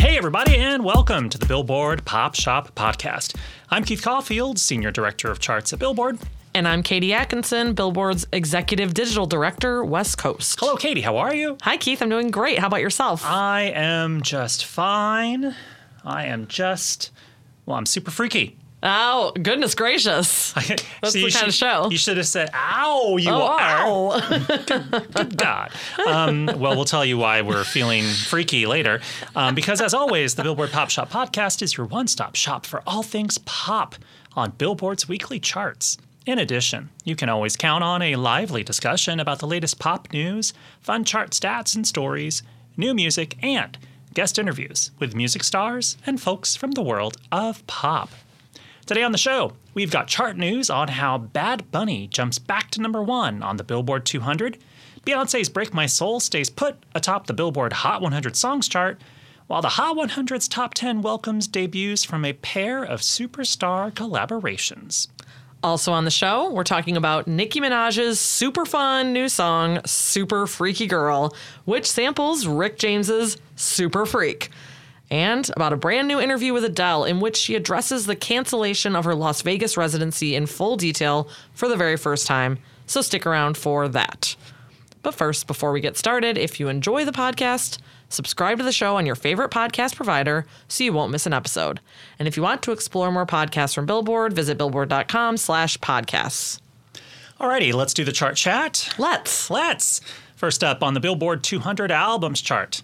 Hey, everybody, and welcome to the Billboard Pop Shop Podcast. I'm Keith Caulfield, Senior Director of Charts at Billboard. And I'm Katie Atkinson, Billboard's Executive Digital Director, West Coast. Hello, Katie. How are you? Hi, Keith. I'm doing great. How about yourself? I am just fine. I am just, well, I'm super freaky. Oh, goodness gracious. That's See, the kind of show. You should have said, ow, you oh, are. ow. Good God. Um, well, we'll tell you why we're feeling freaky later. Um, because, as always, the Billboard Pop Shop podcast is your one stop shop for all things pop on Billboard's weekly charts. In addition, you can always count on a lively discussion about the latest pop news, fun chart stats and stories, new music, and guest interviews with music stars and folks from the world of pop. Today on the show, we've got chart news on how Bad Bunny jumps back to number one on the Billboard 200. Beyonce's Break My Soul stays put atop the Billboard Hot 100 Songs chart, while the Hot 100's top 10 welcomes debuts from a pair of superstar collaborations. Also on the show, we're talking about Nicki Minaj's super fun new song, Super Freaky Girl, which samples Rick James's Super Freak. And about a brand new interview with Adele in which she addresses the cancellation of her Las Vegas residency in full detail for the very first time. So stick around for that. But first, before we get started, if you enjoy the podcast, subscribe to the show on your favorite podcast provider so you won't miss an episode. And if you want to explore more podcasts from Billboard, visit billboard.com slash podcasts. Alrighty, let's do the chart chat. Let's. Let's. First up on the Billboard 200 albums chart,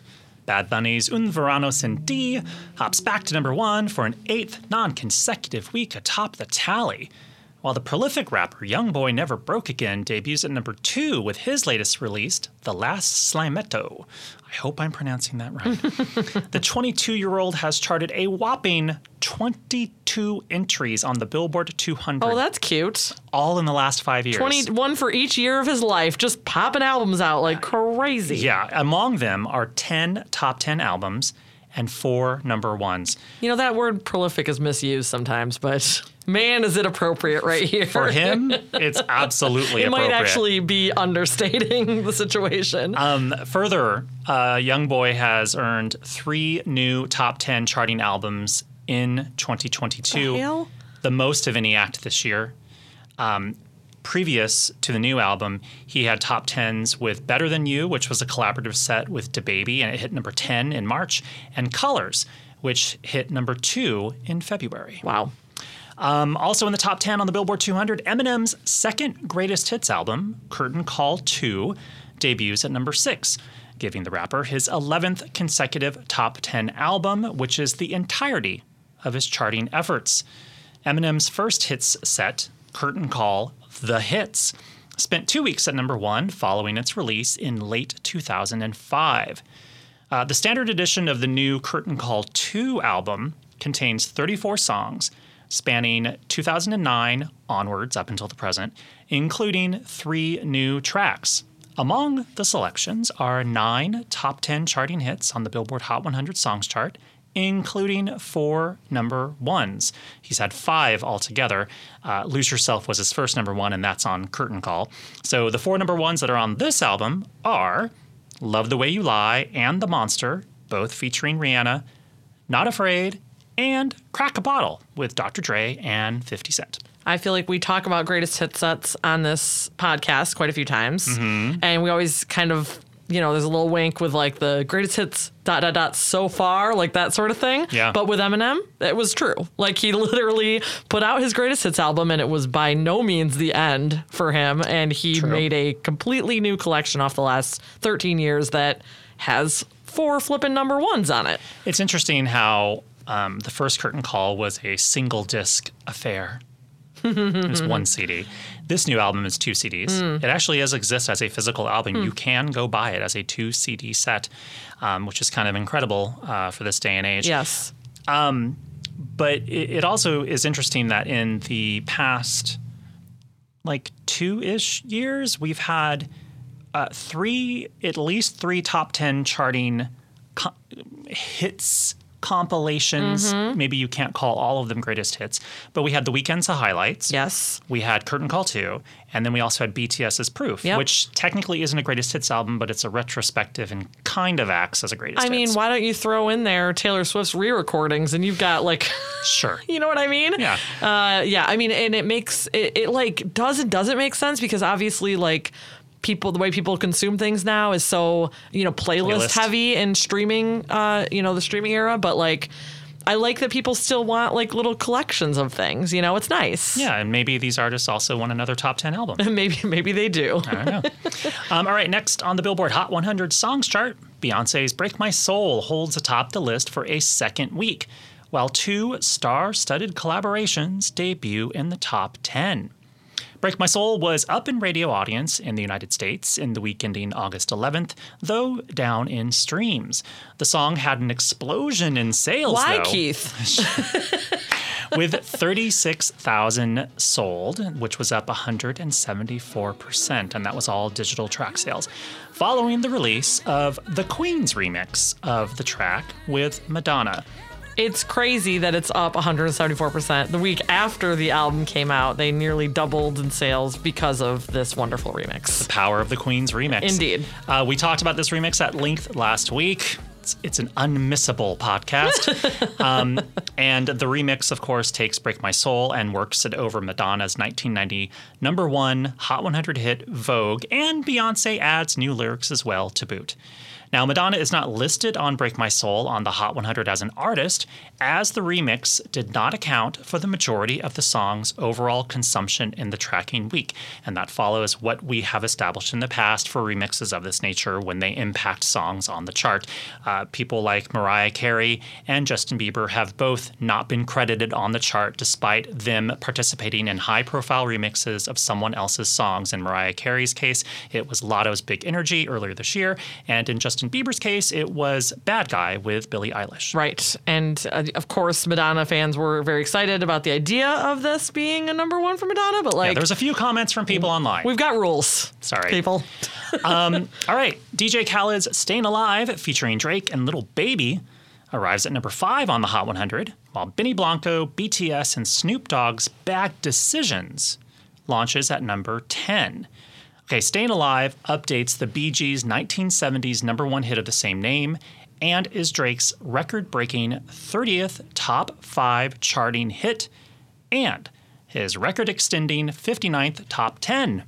Bad Bunny's Un Verano Sin Ti hops back to number one for an eighth non consecutive week atop the tally. While the prolific rapper Youngboy Never Broke Again debuts at number two with his latest release, The Last Slimetto. I hope I'm pronouncing that right. the 22 year old has charted a whopping 22 entries on the Billboard 200, Oh, that's cute. all in the last five years. 21 for each year of his life, just popping albums out like crazy. Yeah, among them are 10 top 10 albums and four number ones. You know, that word prolific is misused sometimes, but man, is it appropriate right here. For him, it's absolutely it appropriate. might actually be understating the situation. Um, further, uh, Young Boy has earned three new top 10 charting albums in 2022, The the most of any act this year. Um, previous to the new album, he had top 10s with Better Than You, which was a collaborative set with DaBaby, and it hit number 10 in March, and Colors, which hit number two in February. wow. Um, also in the top 10 on the Billboard 200, Eminem's second greatest hits album, Curtain Call 2, debuts at number 6, giving the rapper his 11th consecutive top 10 album, which is the entirety of his charting efforts. Eminem's first hits set, Curtain Call The Hits, spent two weeks at number 1 following its release in late 2005. Uh, the standard edition of the new Curtain Call 2 album contains 34 songs spanning 2009 onwards up until the present, including three new tracks. Among the selections are nine top 10 charting hits on the Billboard Hot 100 Songs chart, including four number ones. He's had five altogether. Uh, Lose Yourself was his first number one, and that's on Curtain Call. So the four number ones that are on this album are Love the Way You Lie and The Monster, both featuring Rihanna, Not Afraid, and Crack a Bottle with Dr. Dre and 50 Cent. I feel like we talk about greatest hit sets on this podcast quite a few times. Mm-hmm. And we always kind of, you know, there's a little wink with like the greatest hits dot dot dot so far, like that sort of thing. Yeah. But with Eminem, it was true. Like he literally put out his greatest hits album and it was by no means the end for him. And he True. made a completely new collection off the last 13 years that has four flipping number ones on it. It's interesting how um, the first Curtain Call was a single disc affair. it was one CD. This new album is two CDs. It actually does exist as a physical album. You can go buy it as a two CD set, um, which is kind of incredible uh, for this day and age. Yes. but it, it also is interesting that in the past like two-ish years we've had uh, three at least three top 10 charting co- hits compilations. Mm-hmm. Maybe you can't call all of them greatest hits, but we had the Weeknd's highlights. Yes. We had Curtain Call 2, and then we also had BTS's Proof, Yep. which technically isn't a greatest hits album, but it's a retrospective and kind of acts as a greatest hits. I mean, why don't you throw in there Taylor Swift's re-recordings and you've got like, Sure. you know what I mean? Yeah. Uh, yeah. I mean, and it makes it, it like does it doesn't make sense because obviously like people the way people consume things now is so you know playlist, Playlist. heavy and streaming. Uh, you know the streaming era, but like. I like that people still want like little collections of things. You know, it's nice. Yeah, and maybe these artists also won another top 10 album. maybe maybe they do. I don't know. um, all right, next on the Billboard Hot 100 Songs chart, Beyonce's Break My Soul holds atop the list for a second week, while two star studded collaborations debut in the top 10. Break My Soul was up in radio audience in the United States in the week ending August 11th, though down in streams. The song had an explosion in sales, Why, though Keith? with 36,000 sold, which was up 174%, and that was all digital track sales, following the release of the Queen's remix of the track with Madonna. It's crazy that it's up 174%. The week after the album came out, they nearly doubled in sales because of this wonderful remix. The power of the Queen's remix. Indeed. Uh, we talked about this remix at length last week. It's, it's an unmissable podcast. um, and the remix, of course, takes Break My Soul and works it over Madonna's 1990 number one Hot 100 hit Vogue, and Beyonce adds new lyrics as well to boot. Now, Madonna is not listed on Break My Soul on the Hot 100 as an artist, as the remix did not account for the majority of the song's overall consumption in the tracking week. And that follows what we have established in the past for remixes of this nature when they impact songs on the chart. Uh, people like Mariah Carey and Justin Bieber have both not been credited on the chart despite them participating in high profile remixes of someone else's songs. In Mariah Carey's case, it was Latto's Big Energy earlier this year, and in Justin Bieber's case, it was Bad Guy with Billie Eilish. Right. And uh, of course, Madonna fans were very excited about the idea of this being a number one for Madonna, but like, Yeah, there's a few comments from people online. we've got rules. Sorry. People. All right, DJ Khaled's "Staying Alive" featuring Drake and Lil Baby arrives at number five on the Hot 100, while Benny Blanco, BTS, and Snoop Dogg's "Bad Decisions" launches at number 10. Okay, "Staying Alive" updates the Bee Gees' 1970s number one hit of the same name and is Drake's record-breaking 30th top five charting hit and his record-extending 59th top 10.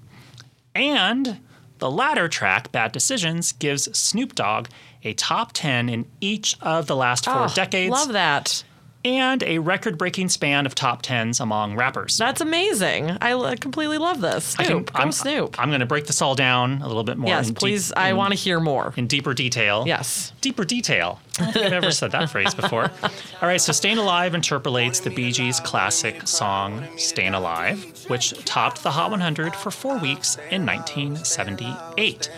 And the latter track, Bad Decisions, gives Snoop Dogg a top 10 in each of the last four Oh, decades Love that. And a record breaking span of top 10s among rappers. That's amazing. I l- completely love this. Snoop. Go I'm, Snoop. I'm going to break this all down a little bit more. yes, in deep- please. I want to hear more. in deeper detail. Yes. Deeper detail. I don't think I've ever said that phrase before. All right, so Staying Alive interpolates the Bee Gees' classic song Staying Alive, which topped the Hot 100 for four weeks in 1978.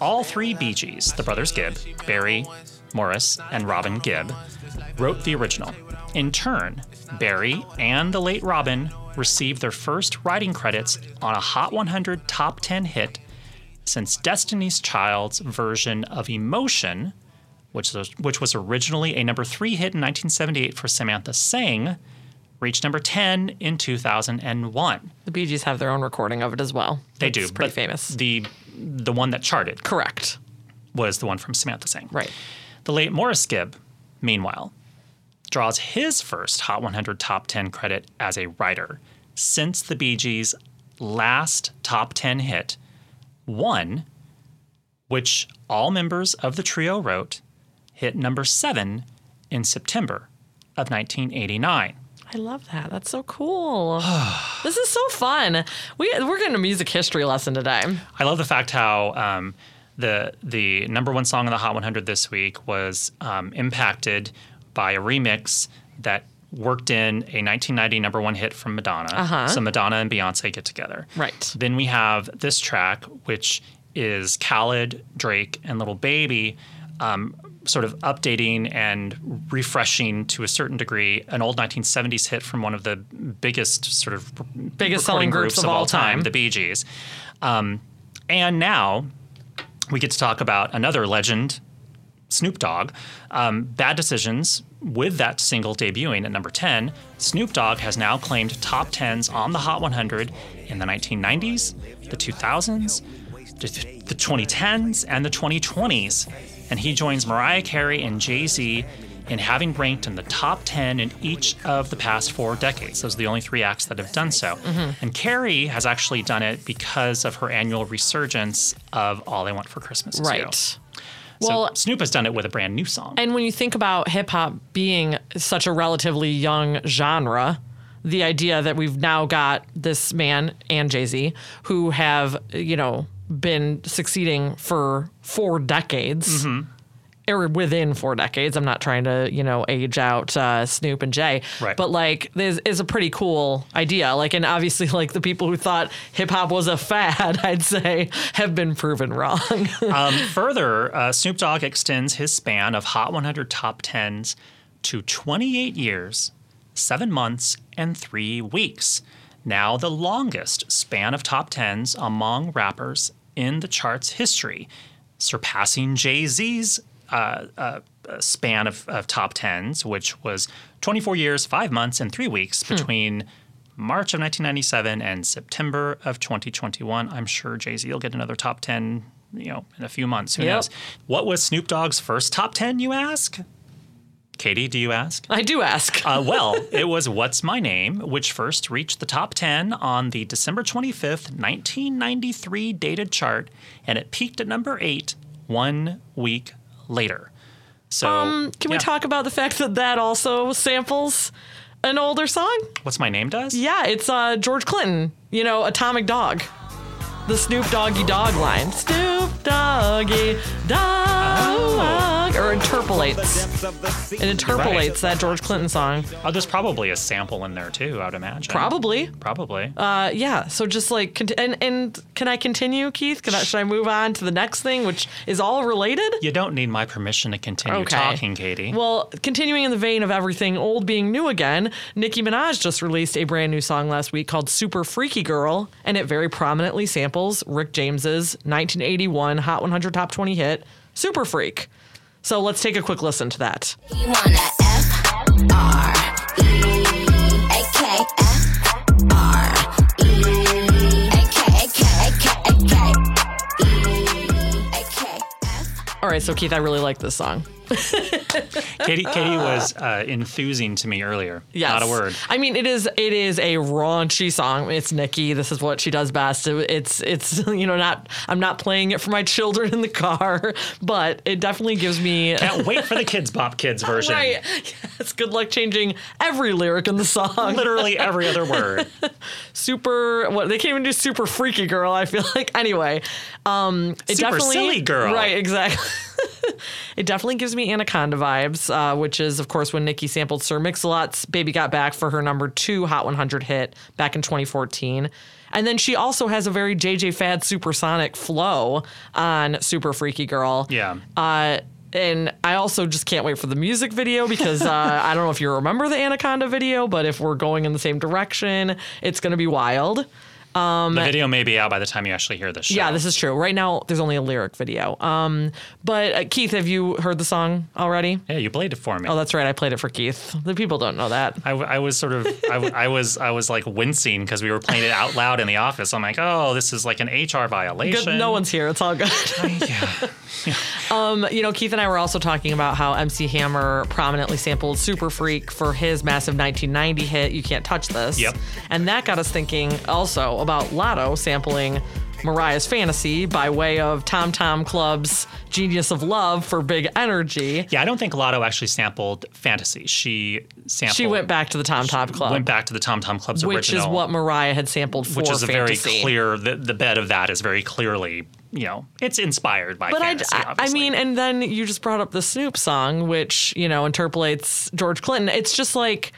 All three Bee Gees, the brothers Gibb, Barry, Maurice, and Robin Gibb, wrote the original. In turn, Barry and the late Robin received their first writing credits on a Hot 100 top 10 hit since Destiny's Child's version of Emotion, which was, which was originally a number three hit in 1978 for Samantha Sang, reached number 10 in 2001. The Bee Gees have their own recording of it as well. They It's do, Pretty famous. The the one that charted Correct. was the one from Samantha Sang. Right. The late Maurice Gibb, meanwhile, draws his first Hot 100 Top 10 credit as a writer since the Bee Gees' last top 10 hit, One, which all members of the trio wrote, hit number seven in September of 1989. I love that. That's so cool. this is so fun. We we're getting a music history lesson today. I love the fact how um, the the number one song on the Hot 100 this week was um, impacted by a remix that worked in a 1990 number one hit from Madonna. Uh-huh. So Madonna and Beyonce get together. Right. Then we have this track, which is Khaled, Drake, and Lil Baby. Um, sort of updating and refreshing to a certain degree an old 1970s hit from one of the biggest sort of Biggest selling groups of all time. the Bee Gees. Um, and now we get to talk about another legend Snoop Dogg. Um, Bad Decisions, with that single debuting at number 10, Snoop Dogg has now claimed top 10s on the Hot 100 in the 1990s, the 2000s, the 2010s, and the 2020s. And he joins Mariah Carey and Jay Z in having ranked in the top 10 in each of the past four decades. Those are the only three acts that have done so. And Carey has actually done it because of her annual resurgence of All I Want for Christmas Is You. Right. So Well, Snoop has done it with a brand new song. And when you think about hip hop being such a relatively young genre, the idea that we've now got this man and Jay Z who have, you know, been succeeding for four decades. Mm-hmm. Or within four decades. I'm not trying to, you know, age out uh, Snoop and Jay, Right. but like, this is a pretty cool idea. Like, and obviously, like the people who thought hip hop was a fad, I'd say, have been proven wrong. Um, further, uh, Snoop Dogg extends his span of Hot 100 top 10s to 28 years, 7 months, and 3 weeks. Now, the longest span of top 10s among rappers in the chart's history, surpassing Jay Z's uh, uh, span of, of top 10s, which was 24 years, 5 months, and 3 weeks between. March of 1997 and September of 2021. I'm sure Jay Z will get another top 10, you know, in a few months. Who Yep. knows? What was Snoop Dogg's first top 10, you ask? Katie, do you ask? I do ask. Uh, well, it was What's My Name, which first reached the top 10 on the December 25th, 1993 dated chart, and it peaked at number eight one week later. So, Um, Can we talk about the fact that that also samples an older song? What's My Name does? Yeah, it's uh, George Clinton, you know, Atomic Dog. The Snoop Doggy Dogg line. Snoop Doggy Dogg. Or interpolates. It interpolates that George Clinton song. Oh, there's probably a sample in there too, I would imagine. Probably. Probably. Uh, yeah. So just like, cont- and and can I continue, Keith? Can I, should I move on to the next thing, which is all related? you don't need my permission to continue Okay. talking, Katie. Well, continuing in the vein of everything old being new again, Nicki Minaj just released a brand new song last week called Super Freaky Girl, and it very prominently samples Rick James's 1981 Hot 100 Top 20 hit, Super Freak. So let's take a quick listen to that. E E E All right, so Keith, I really like this song. Katie, Katie was uh, enthusing to me earlier. Yes. Not a word. I mean, it is it is a raunchy song. It's Nicki. This is what she does best. It- It's it's you know not I'm not playing it for my children in the car, but it definitely gives me Can't wait for the Kidz Bop Kids version. Right. Yes. Good luck changing every lyric in the song. Literally every other word. Super. What they can't even do super freaky girl. I feel like anyway. Um, it Super definitely silly girl. Right. Exactly. it definitely gives me Anaconda vibes, uh, which is of course when Nicki sampled Sir Mix-a-Lot's "Baby Got Back" for her number two Hot 100 hit back in 2014. And then she also has a very JJ Fad supersonic flow on Super Freaky Girl. Yeah. Uh, and I also just can't wait for the music video because uh, I don't know if you remember the Anaconda video, but if we're going in the same direction, it's going to be wild. The video may be out by the time you actually hear this show. Yeah, this is true. Right now, there's only a lyric video. Um, but uh, Keith, have you heard the song already? Yeah, you played it for me. Oh, that's right. I played it for Keith. The people don't know that. I was sort of I was I was like wincing because we were playing it out loud in the office. I'm like, oh, this is like an HR violation. Good, no one's here. It's all good. yeah. Um, you know, Keith and I were also talking about how MC Hammer prominently sampled Super Freak for his massive 1990 hit, You Can't Touch This. Yep. And that got us thinking also about Latto sampling Mariah's Fantasy by way of Tom Tom Club's Genius of Love for Big Energy. Yeah, I don't think Latto actually sampled Fantasy. She sampled. She went back to the Tom Tom Club. Went back to the Tom Tom Club's which original, is what Mariah had sampled for which is a very clear. The, the bed of that is very clearly, you know, it's inspired by But Fantasy. I, I mean, and then you just brought up the Snoop song, which, you know, interpolates George Clinton. It's just like,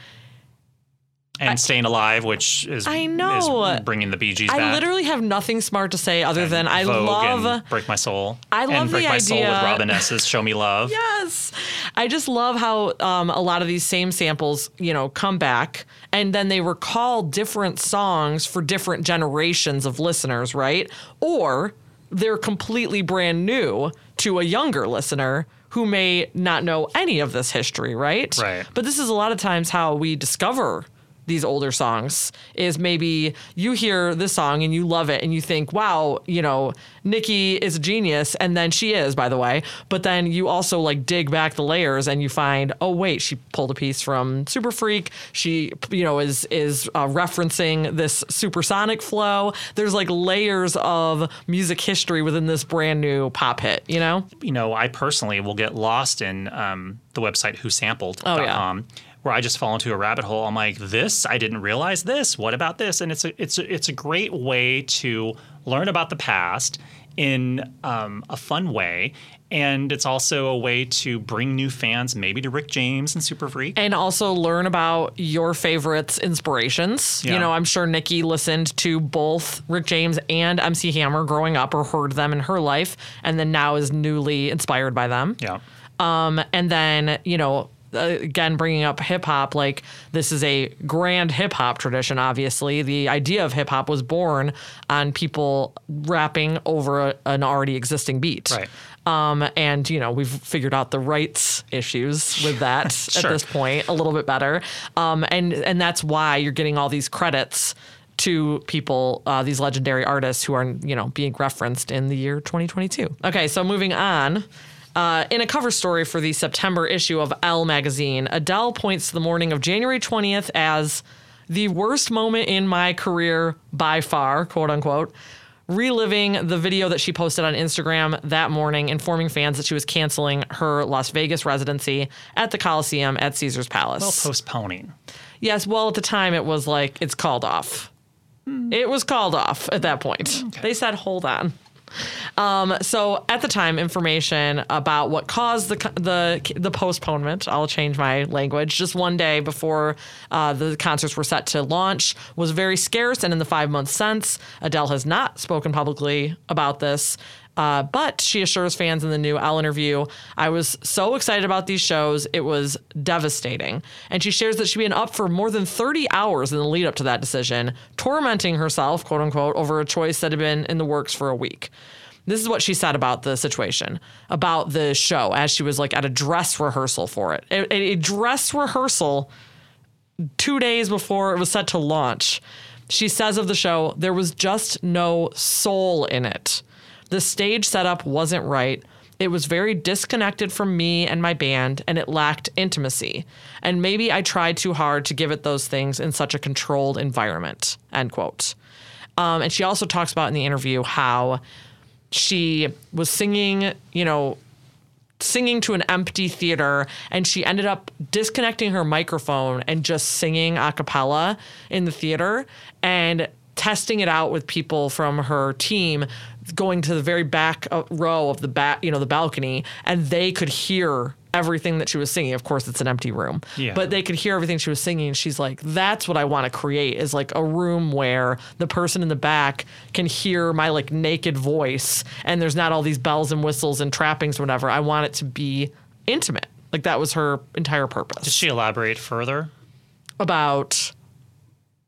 and Staying Alive, which is I know. is bringing the Bee Gees back. I back. literally have nothing smart to say other than I Vogue love. and Break My Soul. I love and Break the My Soul with Robin S's Show Me Love. Yes. I just love how um, a lot of these same samples, you know, come back and then they recall different songs for different generations of listeners, right? Or they're completely brand new to a younger listener who may not know any of this history, right? Right. But this is a lot of times how we discover these older songs is maybe you hear this song and you love it and you think, wow, you know, Nicki is a genius. And then she is, by the way. But then you also like dig back the layers and you find, oh, wait, she pulled a piece from Super Freak. She, you know, is, is uh, referencing this supersonic flow. There's like layers of music history within this brand new pop hit, you know? you know, I personally will get lost in um, the website whosampled.com. Oh, yeah. Where I just fall into a rabbit hole. I'm like, this, I didn't realize this. What about this? And it's a, it's a, it's a great way to learn about the past in um, a fun way, and it's also a way to bring new fans, maybe to Rick James and Super Freak. and also learn about your favorites inspirations. You know, I'm sure Nicki listened to both Rick James and MC Hammer growing up or heard them in her life and then now is newly inspired by them. yeah, Um and then, you know, again bringing up hip hop like this is a grand hip hop tradition obviously. The idea of hip hop was born on people rapping over a, an already existing beat. Right. Um, and you know we've figured out the rights issues with that at this point a little bit better. Um, and and that's why you're getting all these credits to people, uh, these legendary artists who are you know being referenced in the year 2022. Okay, so moving on. Uh, in a cover story for the September issue of Elle magazine, Adele points to the morning of January 20th as the worst moment in my career by far, quote unquote reliving the video that she posted on Instagram that morning, informing fans that she was canceling her Las Vegas residency at the Coliseum at Caesar's Palace. well, postponing. yes, well, at the time it was like, it's called off. It was called off at that point. They said, hold on. Um, so at the time, information about what caused the the the postponement, I'll change my language, just one day before uh, the concerts were set to launch, was very scarce. And in the five months since, Adele has not spoken publicly about this. Uh, but she assures fans in the new Elle interview, I was so excited about these shows, it was devastating. And she shares that she'd been up for more than 30 hours in the lead up to that decision, tormenting herself, quote unquote, over a choice that had been in the works for a week. This is what she said about the situation, about the show, as she was like at a dress rehearsal for it. A, a dress rehearsal two days before it was set to launch. She says of the show, there was just no soul in it. The stage setup wasn't right. It was very disconnected from me and my band, and it lacked intimacy. And maybe I tried too hard to give it those things in such a controlled environment. End quote. Um, and she also talks about in the interview how she was singing, you know, singing to an empty theater and she ended up disconnecting her microphone and just singing a cappella in the theater and testing it out with people from her team going to the very back uh, row of the back you know the balcony and they could hear everything that she was singing. Of course it's an empty room. Yeah. but they could hear everything she was singing and she's like that's what i want to create is like a room where the person in the back can hear my like naked voice and there's not all these bells and whistles and trappings or whatever. I want it to be intimate. Like that was her entire purpose. Did she elaborate further? about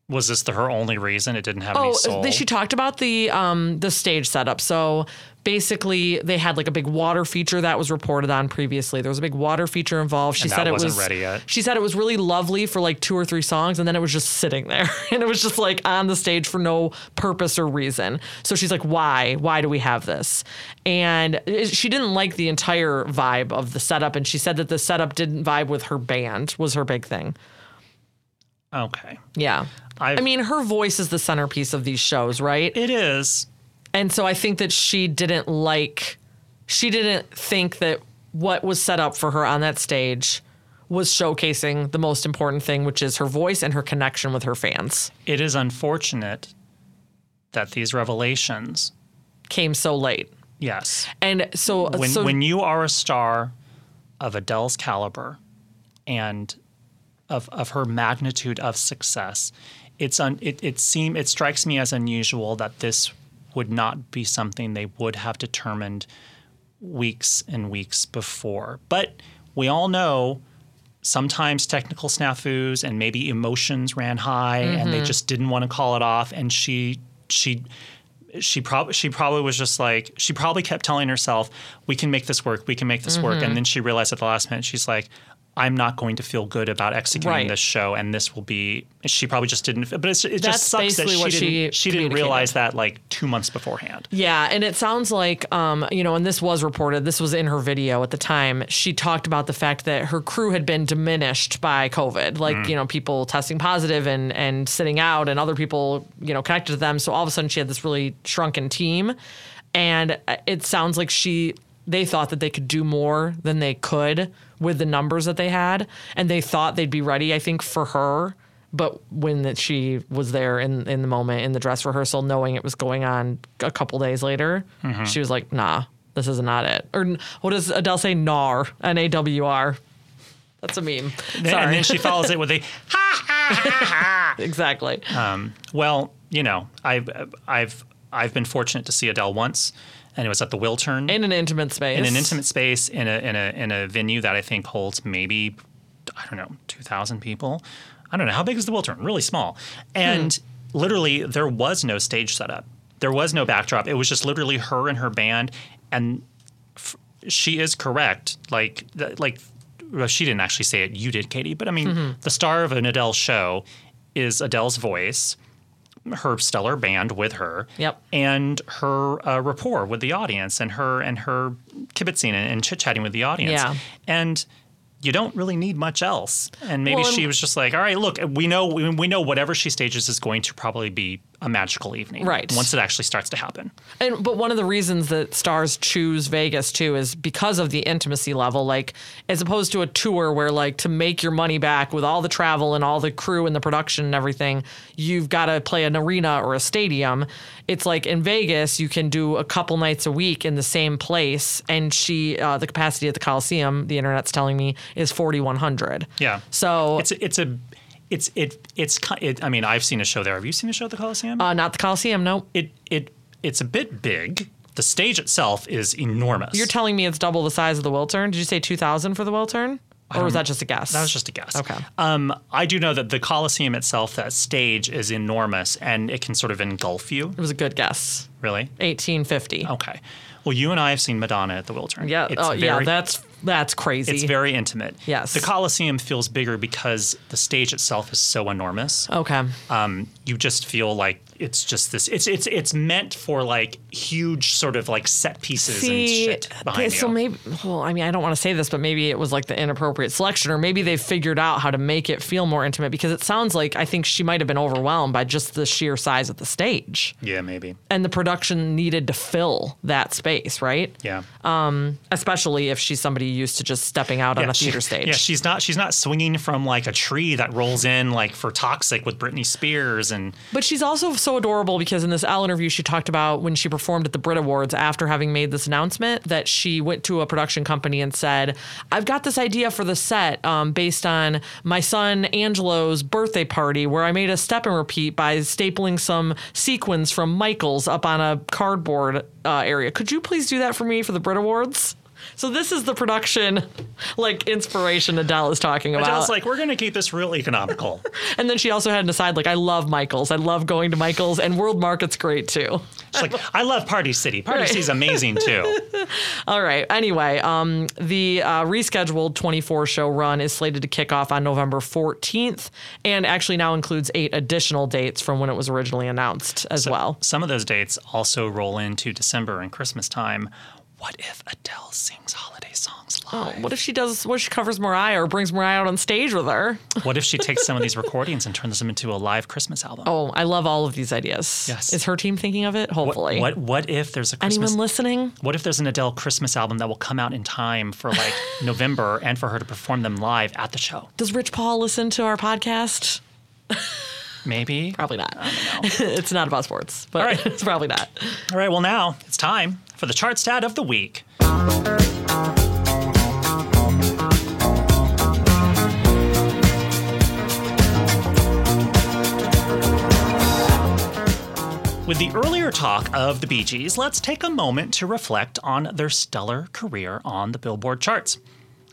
Was this the, her only reason it didn't have any Oh, soul? they- she talked about the um the stage setup. So basically, they had like a big water feature that was reported on previously. There was a big water feature involved. She And said it wasn't was ready yet. She said it was really lovely for like two or three songs, and then it was just sitting there, and it was just like on the stage for no purpose or reason. So she's like, "Why? Why do we have this?" And it- she didn't like the entire vibe of the setup, and she said that the setup didn't vibe with her band. Was her big thing. okay. Yeah. I've- I mean, her voice is the centerpiece of these shows, right? It is. And so I think that she didn't like, she didn't think that what was set up for her on that stage was showcasing the most important thing, which is her voice and her connection with her fans. It is unfortunate that these revelations, Came so late. yes, And so, when so when you are a star of Adele's caliber and of of her magnitude of success, it's un, it it seem it strikes me as unusual that this would not be something they would have determined weeks and weeks before. But we all know sometimes technical snafus and maybe emotions ran high and they just didn't want to call it off and she she she probably she probably was just like she probably kept telling herself, "We can make this work. We can make this work." Mm-hmm. And then she realized at the last minute, she's like, "I'm not going to feel good about executing Right. this show, and this will be." She probably just didn't. But it's, it That's just sucks that she didn't. she She, didn't realize that like two months beforehand. Yeah, and it sounds like, um, you know, and this was reported, this was in her video at the time. She talked about the fact that her crew had been diminished by COVID, like, you know, people testing positive and, and sitting out and other people, you know, connected to them. So all of a sudden she had this really shrunken team. And it sounds like she, they thought that they could do more than they could with the numbers that they had. And they thought they'd be ready, I think, for her but when that she was there in in the moment in the dress rehearsal, knowing it was going on a couple days later, Mm-hmm. she was like, "Nah, this is not it." Or what does Adele say? Nar, N A W R. That's a meme. And- Sorry. And then she follows it with a ha ha ha ha. exactly. Well, you know, I've I've I've been fortunate to see Adele once, and it was at the Wiltern in an intimate space. in an intimate space in a in a in a venue that I think holds maybe I don't know two thousand people. I don't know how big is the Wiltern? Really small, and Hmm. literally there was no stage setup. There was no backdrop. It was just literally her and her band, and f- she is correct. Like th- like well, she didn't actually say it. You did, Katie. But I mean, Mm-hmm. the star of an Adele show is Adele's voice, her stellar band with her, Yep. and her uh, rapport with the audience, and her and her kibitzing and, and chit chatting with the audience. Yeah. And you don't really need much else. And maybe Well, she was just like, all right, look, we know we, we know whatever she stages is going to probably be a magical evening. Right. Once it actually starts to happen. And but one of the reasons that stars choose Vegas too is because of the intimacy level. Like as opposed to a tour where like to make your money back with all the travel and all the crew and the production and everything, you've got to play an arena or a stadium. It's like in Vegas, you can do a couple nights a week in the same place, and she uh, the capacity at the Coliseum, the internet's telling me, is forty one hundred. Yeah. So It's it's a it's it it's it, I mean I've seen a show there. Have you seen a show at the Coliseum? uh, not the Coliseum. No, it it it's a bit big. The stage itself is enormous. you're telling me it's double the size of the Wiltern. Did you say two thousand for the Wiltern, or was that just a guess? that was just a guess. Okay. Um, I do know that the Coliseum itself, that stage, is enormous, and it can sort of engulf you. It was a good guess. Really? 1850. Okay. Well, you and I have seen Madonna at the Wiltern. Yeah. It's oh, yeah. That's that's crazy. It's very intimate. Yes. The Coliseum feels bigger because the stage itself is so enormous. okay. Um, you just feel like it's just this. It's it's it's meant for like huge sort of like set pieces and See, shit okay, behind so you. maybe. Well, I mean, I don't want to say this, but maybe it was like the inappropriate selection, or maybe they figured out how to make it feel more intimate because it sounds like I think she might have been overwhelmed by just the sheer size of the stage, yeah, maybe. and the production needed to fill that space, right? Yeah. um Especially if she's somebody used to just stepping out on yeah, a theater she- stage. Yeah, she's not she's not swinging from like a tree that rolls in like for Toxic with Britney Spears and But she's also so adorable because in this Elle interview, she talked about when she performed at the Brit Awards after having made this announcement that she went to a production company and said, I've got this idea for the set um, based on my son Angelo's birthday party where I made a step and repeat by stapling some sequins from Michael's up on a cardboard uh, area. Could you please do that for me for the Brit Awards? So this is the production, like inspiration Adele is talking about. Adele's like, we're gonna keep this real economical. and then she also had an aside like, I love Michael's. I love going to Michael's, and World Market's great too. She's like, I love Party City. Party Right. City's amazing too. All right. Anyway, um, the uh, rescheduled 24 show run is slated to kick off on November 14th, and actually now includes eight additional dates from when it was originally announced as well. Some of those dates also roll into December and Christmas time. What if Adele sings holiday songs Oh, live? what if she does? What if she covers Mariah or brings Mariah out on stage with her? What if she takes some of these recordings and turns them into a live Christmas album? Oh, I love all of these ideas. Yes. Is her team thinking of it? what, Hopefully. what what if there's a Christmas Anyone listening? What if there's an Adele Christmas album that will come out in time for like November and for her to perform them live at the show? Does Rich Paul listen to our podcast? Maybe. Probably not. it's not about sports, but All right. it's probably not. All right, well, now it's time for the chart stat of the week. With the earlier talk of the Bee Gees, let's take a moment to reflect on their stellar career on the Billboard charts.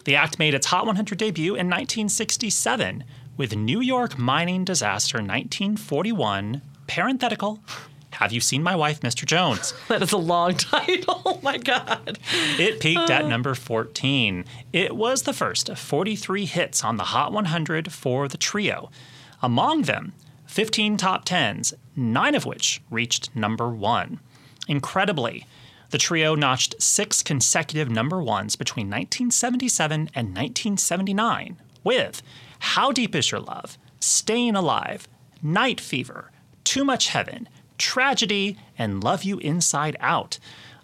The act made its Hot 100 debut in 1967 with New York mining disaster 1941, parenthetical, Have You Seen My Wife, Mr. Jones? That is a long title. Oh my God. It peaked at uh. number 14. It was the first of 43 hits on the Hot 100 for the trio. Among them, 15 top 10s, nine of which reached number one. Incredibly, the trio notched six consecutive number ones between 1977 and 1979 with How Deep Is Your Love, Staying Alive, Night Fever, Too Much Heaven, Tragedy, and Love You Inside Out.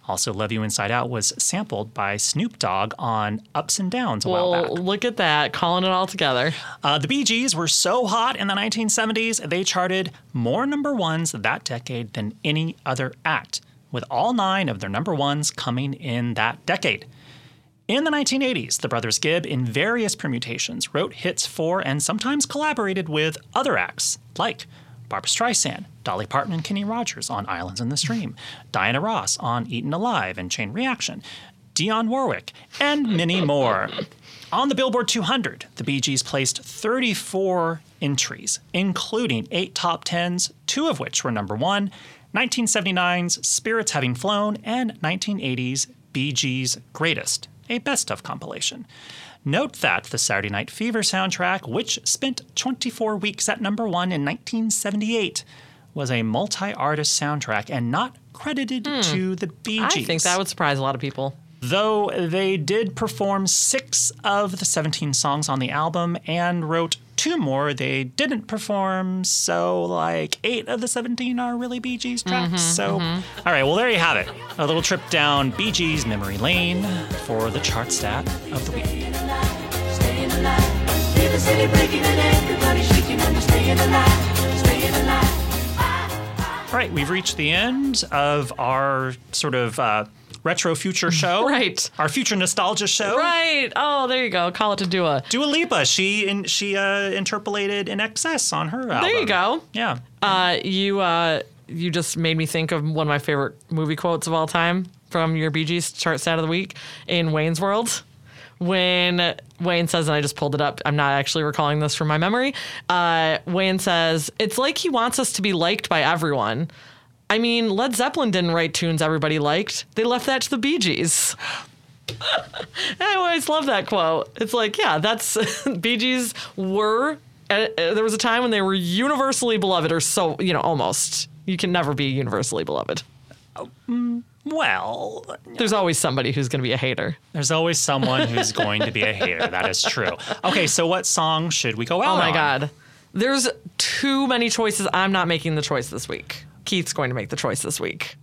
Also, Love You Inside Out was sampled by Snoop Dogg on Ups and Downs a while Well, back. look at that, calling it all together. Uh, the Bee Gees were so hot in the 1970s, they charted more number ones that decade than any other act, with all nine of their number ones coming in that decade. In the 1980s, the brothers Gibb, in various permutations, wrote hits for and sometimes collaborated with other acts like Barbra Streisand, Dolly Parton, and Kenny Rogers on Islands in the Stream, Diana Ross on Eaten Alive and Chain Reaction, Dionne Warwick, and many more. On the Billboard 200, the Bee Gees placed 34 entries, including eight top 10s, two of which were number one 1979's Spirits Having Flown and 1980's Bee Gees Greatest, a best of compilation. Note that the Saturday Night Fever soundtrack, which spent 24 weeks at number one in 1978, was a multi artist soundtrack and not credited hmm. to the Bee Gees I think that would surprise a lot of people. though they did perform six of the 17 songs on the album and wrote two more they didn't perform. So, like, eight of the 17 are really Bee Gees tracks. so, all right, well, there you have it. A little trip down Bee Gees memory lane for the chart stat of the week. Staying alive. Feel the city breaking and everybody shaking and we're staying alive. Staying alive. All right, we've reached the end of our sort of uh, retro future show. Right. Our future nostalgia show. Right. Oh, there you go. Call it to Dua. Dua Lipa, she in, she uh, interpolated INXS on her album. There you go. Yeah. Uh, you uh, you just made me think of one of my favorite movie quotes of all time from your Bee Gees chart stat of the week in Wayne's World. When Wayne says, and I just pulled it up, I'm not actually recalling this from my memory. Uh, Wayne says, It's like he wants us to be liked by everyone. I mean, Led Zeppelin didn't write tunes everybody liked, they left that to the Bee Gees. I always love that quote. It's like, yeah, that's Bee Gees were. Uh, uh, there was a time when they were universally beloved, or so you know, almost. You can never be universally beloved. Well, There's always somebody who's going to be a hater. there's always someone who's going to be a hater. That is true. Okay, so what song should we go out Oh my on? god, there's too many choices. I'm not making the choice this week. Keith's going to make the choice this week.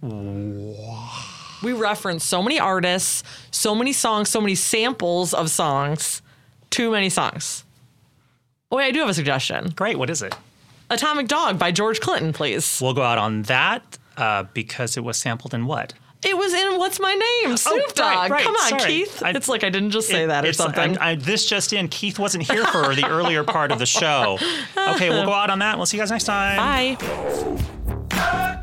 We reference so many artists, so many songs, so many samples of songs. Too many songs. Oh, wait, I do have a suggestion. Great. What is it? Atomic Dog by George Clinton, please. We'll go out on that uh, because it was sampled in what? It was in What's My Name? Snoop right, Dogg. right, Come on, sorry. Keith. I- it's like I didn't just say It- that or something. I, I, this just in. Keith wasn't here for the earlier part of the show. Okay, we'll go out on that. We'll see you guys next time. Bye. When